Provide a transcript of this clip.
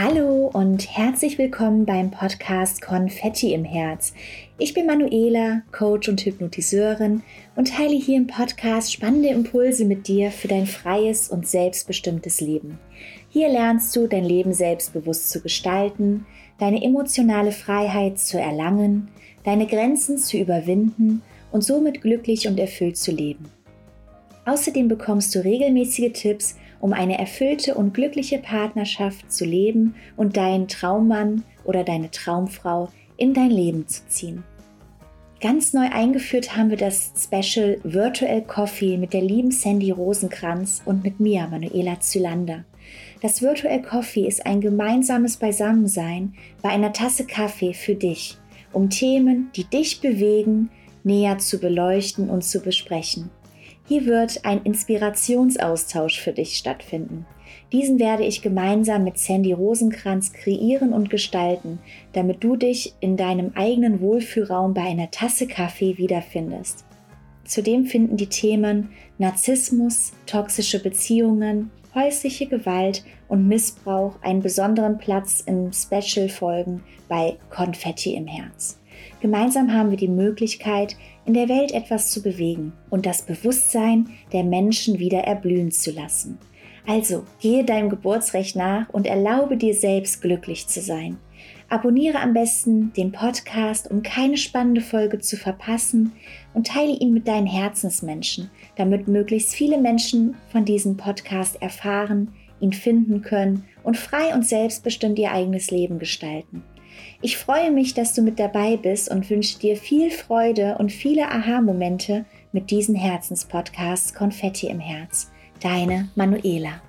Hallo und herzlich willkommen beim Podcast Konfetti im Herz. Ich bin Manuela, Coach und Hypnotiseurin und teile hier im Podcast spannende Impulse mit dir für dein freies und selbstbestimmtes Leben. Hier lernst du, dein Leben selbstbewusst zu gestalten, deine emotionale Freiheit zu erlangen, deine Grenzen zu überwinden und somit glücklich und erfüllt zu leben. Außerdem bekommst du regelmäßige Tipps, um eine erfüllte und glückliche Partnerschaft zu leben und deinen Traummann oder deine Traumfrau in dein Leben zu ziehen. Ganz neu eingeführt haben wir das Special Virtual Coffee mit der lieben Sandy Rosenkranz und mit mir, Manuela Zylander. Das Virtual Coffee ist ein gemeinsames Beisammensein bei einer Tasse Kaffee für dich, um Themen, die dich bewegen, näher zu beleuchten und zu besprechen. Hier wird ein Inspirationsaustausch für dich stattfinden. Diesen werde ich gemeinsam mit Sandy Rosenkranz kreieren und gestalten, damit du dich in deinem eigenen Wohlfühlraum bei einer Tasse Kaffee wiederfindest. Zudem finden die Themen Narzissmus, toxische Beziehungen, häusliche Gewalt und Missbrauch einen besonderen Platz in Special-Folgen bei Konfetti im Herz. Gemeinsam haben wir die Möglichkeit, in der Welt etwas zu bewegen und das Bewusstsein der Menschen wieder erblühen zu lassen. Also gehe deinem Geburtsrecht nach und erlaube dir selbst glücklich zu sein. Abonniere am besten den Podcast, um keine spannende Folge zu verpassen und teile ihn mit deinen Herzensmenschen, damit möglichst viele Menschen von diesem Podcast erfahren, ihn finden können und frei und selbstbestimmt ihr eigenes Leben gestalten. Ich freue mich, dass du mit dabei bist und wünsche dir viel Freude und viele Aha-Momente mit diesen Herzenspodcasts Konfetti im Herz. Deine Manuela.